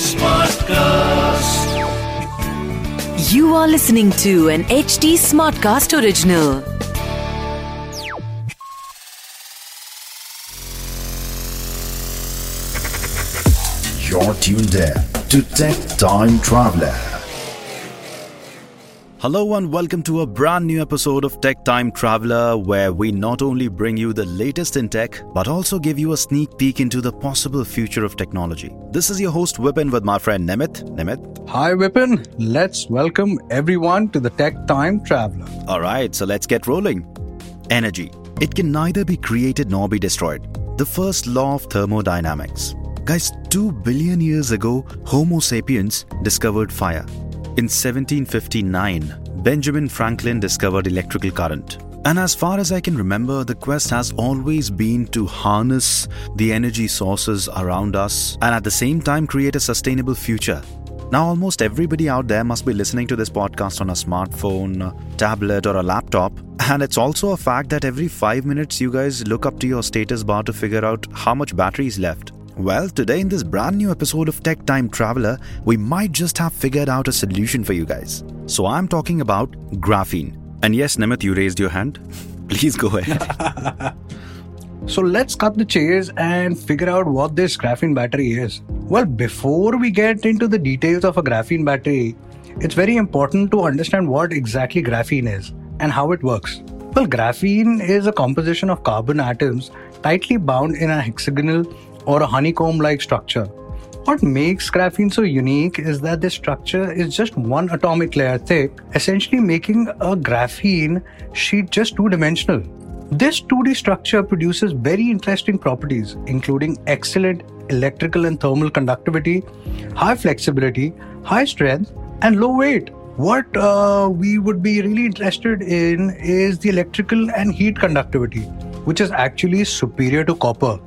Smartcast. You are listening to an HT Smartcast original. You're tuned in to Tech Time Traveler. Hello and welcome to a brand new episode of Tech Time Traveler, where we not only bring you the latest in tech, but also give you a sneak peek into the possible future of technology. This is your host Vipin with my friend Nimit. Nimit. Hi, Vipin. Let's welcome everyone to the Tech Time Traveler. All right, so let's get rolling. Energy. It can neither be created nor be destroyed. The first law of thermodynamics. Guys, 2 billion years ago, Homo sapiens discovered fire. In 1759, Benjamin Franklin discovered electrical current. And as far as I can remember, the quest has always been to harness the energy sources around us and at the same time create a sustainable future. Now, almost everybody out there must be listening to this podcast on a smartphone, tablet, or a laptop. And it's also a fact that every five minutes you guys look up to your status bar to figure out how much battery is left. Well, today in this brand new episode of Tech Time Traveler, we might just have figured out a solution for you guys. So I'm talking about graphene. And yes, Nimit, you raised your hand. Please go ahead. So let's cut the chase and figure out what this graphene battery is. Well, before we get into the details of a graphene battery, it's very important to understand what exactly graphene is and how it works. Well, graphene is a composition of carbon atoms tightly bound in a hexagonal or a honeycomb like structure. What makes graphene so unique is that this structure is just one atomic layer thick, essentially making a graphene sheet just two dimensional. This 2D structure produces very interesting properties, including excellent electrical and thermal conductivity, high flexibility, high strength, and low weight. What uh, we would be really interested in is the electrical and heat conductivity, which is actually superior to copper,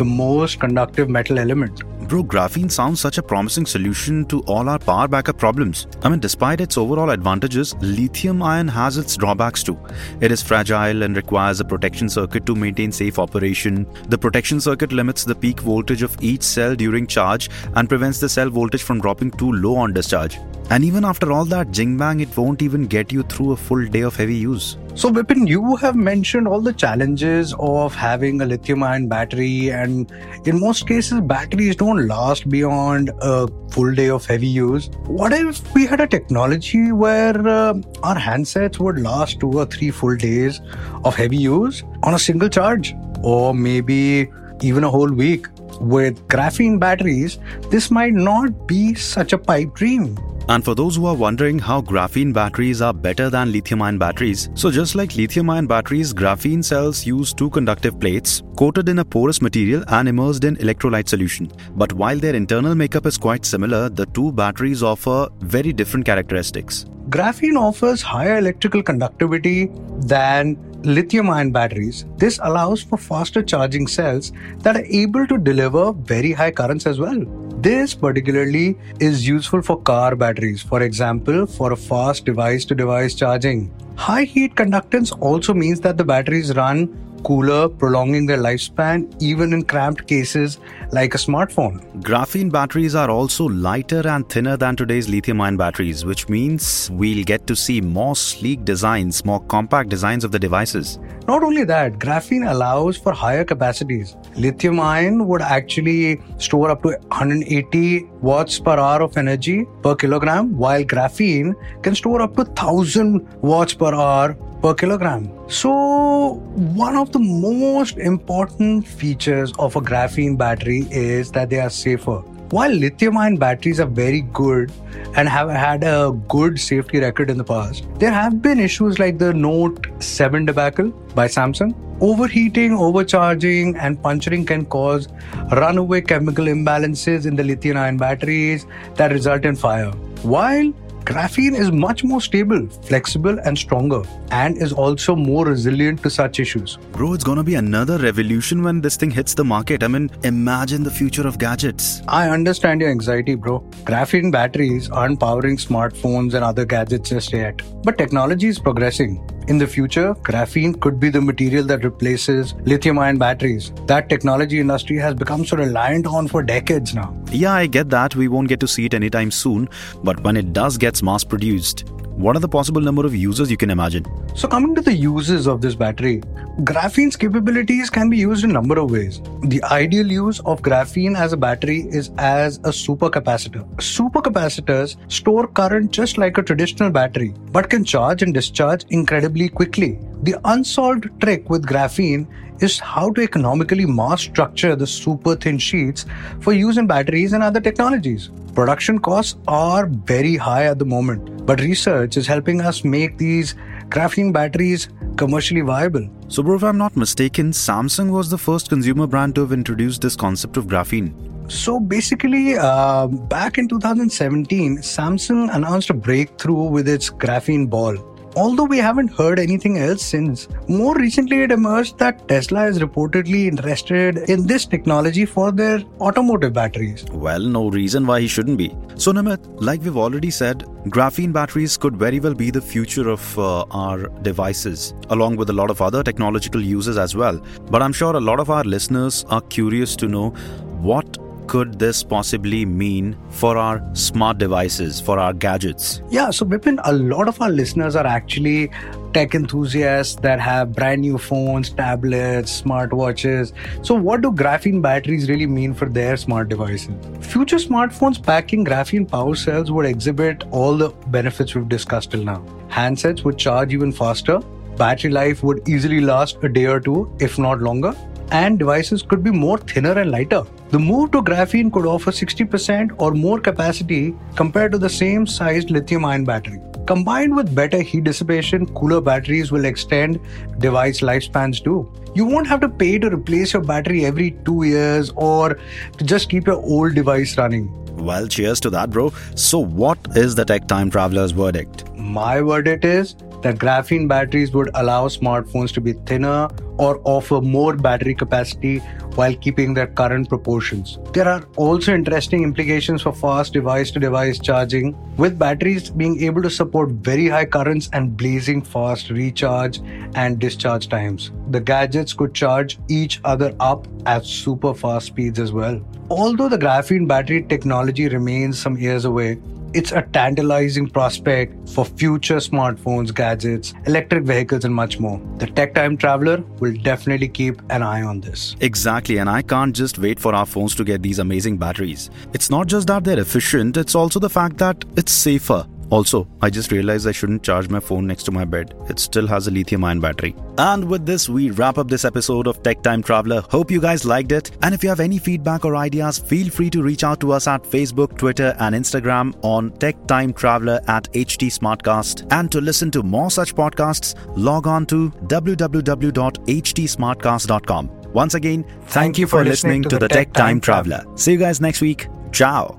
the most conductive metal element. Bro, graphene sounds such a promising solution to all our power backup problems. I mean, despite its overall advantages, lithium ion has its drawbacks too. It is fragile and requires a protection circuit to maintain safe operation. The protection circuit limits the peak voltage of each cell during charge and prevents the cell voltage from dropping too low on discharge. And even after all that jing bang, it won't even get you through a full day of heavy use. So, Vipin, you have mentioned all the challenges of having a lithium ion battery, and in most cases, batteries don't last beyond a full day of heavy use. What if we had a technology where uh, our handsets would last two or three full days of heavy use on a single charge, or maybe even a whole week? With graphene batteries, this might not be such a pipe dream. And for those who are wondering how graphene batteries are better than lithium ion batteries, so just like lithium ion batteries, graphene cells use two conductive plates coated in a porous material and immersed in electrolyte solution. But while their internal makeup is quite similar, the two batteries offer very different characteristics. Graphene offers higher electrical conductivity than lithium ion batteries. This allows for faster charging cells that are able to deliver very high currents as well. This particularly is useful for car batteries, for example, for a fast device to device charging. High heat conductance also means that the batteries run cooler, prolonging their lifespan even in cramped cases like a smartphone. Graphene batteries are also lighter and thinner than today's lithium ion batteries, which means we'll get to see more sleek designs, more compact designs of the devices. Not only that, graphene allows for higher capacities. Lithium ion would actually store up to 180 watts per hour of energy per kilogram, while graphene can store up to 1000 watts per hour per kilogram. So, one of the most important features of a graphene battery is that they are safer. While lithium ion batteries are very good and have had a good safety record in the past, there have been issues like the Note 7 debacle by Samsung. Overheating, overcharging, and puncturing can cause runaway chemical imbalances in the lithium ion batteries that result in fire. While Graphene is much more stable, flexible, and stronger, and is also more resilient to such issues. Bro, it's gonna be another revolution when this thing hits the market. I mean, imagine the future of gadgets. I understand your anxiety, bro. Graphene batteries aren't powering smartphones and other gadgets just yet. But technology is progressing. In the future, graphene could be the material that replaces lithium ion batteries. That technology industry has become so reliant on for decades now. Yeah, I get that. We won't get to see it anytime soon. But when it does gets mass produced, what are the possible number of users you can imagine? So coming to the uses of this battery, graphene's capabilities can be used in a number of ways. The ideal use of graphene as a battery is as a supercapacitor. Supercapacitors store current just like a traditional battery, but can charge and discharge incredibly quickly. The unsolved trick with graphene is how to economically mass structure the super thin sheets for use in batteries and other technologies. Production costs are very high at the moment, but research is helping us make these graphene batteries commercially viable. So, bro, if I'm not mistaken, Samsung was the first consumer brand to have introduced this concept of graphene. So basically, uh, back in 2017, Samsung announced a breakthrough with its graphene ball. Although we haven't heard anything else since, more recently it emerged that Tesla is reportedly interested in this technology for their automotive batteries. Well, no reason why he shouldn't be. So, Nimit, like we've already said, graphene batteries could very well be the future of uh, our devices, along with a lot of other technological uses as well. But I'm sure a lot of our listeners are curious to know what could this possibly mean for our smart devices, for our gadgets? Yeah, so Vipin, a lot of our listeners are actually tech enthusiasts that have brand new phones, tablets, smartwatches. So, what do graphene batteries really mean for their smart devices? Future smartphones packing graphene power cells would exhibit all the benefits we've discussed till now. Handsets would charge even faster, battery life would easily last a day or two, if not longer and devices could be more thinner and lighter. The move to graphene could offer 60% or more capacity compared to the same sized lithium ion battery. Combined with better heat dissipation, cooler batteries will extend device lifespans too. You won't have to pay to replace your battery every two years or to just keep your old device running. Well, cheers to that, bro. So, what is the Tech Time Traveler's verdict? My verdict is that graphene batteries would allow smartphones to be thinner or offer more battery capacity while keeping their current proportions. There are also interesting implications for fast device to device charging, with batteries being able to support very high currents and blazing fast recharge and discharge times. The gadgets could charge each other up at super fast speeds as well. Although the graphene battery technology remains some years away, it's a tantalizing prospect for future smartphones, gadgets, electric vehicles, and much more. The Tech Time Traveler will definitely keep an eye on this. Exactly, and I can't just wait for our phones to get these amazing batteries. It's not just that they're efficient, it's also the fact that it's safer. Also, I just realized I shouldn't charge my phone next to my bed. It still has a lithium ion battery. And with this, we wrap up this episode of Tech Time Traveler. Hope you guys liked it. And if you have any feedback or ideas, feel free to reach out to us at Facebook, Twitter, and Instagram on Tech Time Traveler at HT Smartcast. And to listen to more such podcasts, log on to www.htsmartcast.com. Once again, thank, you for, listening, to, the Tech Time Traveler. See you guys next week. Ciao.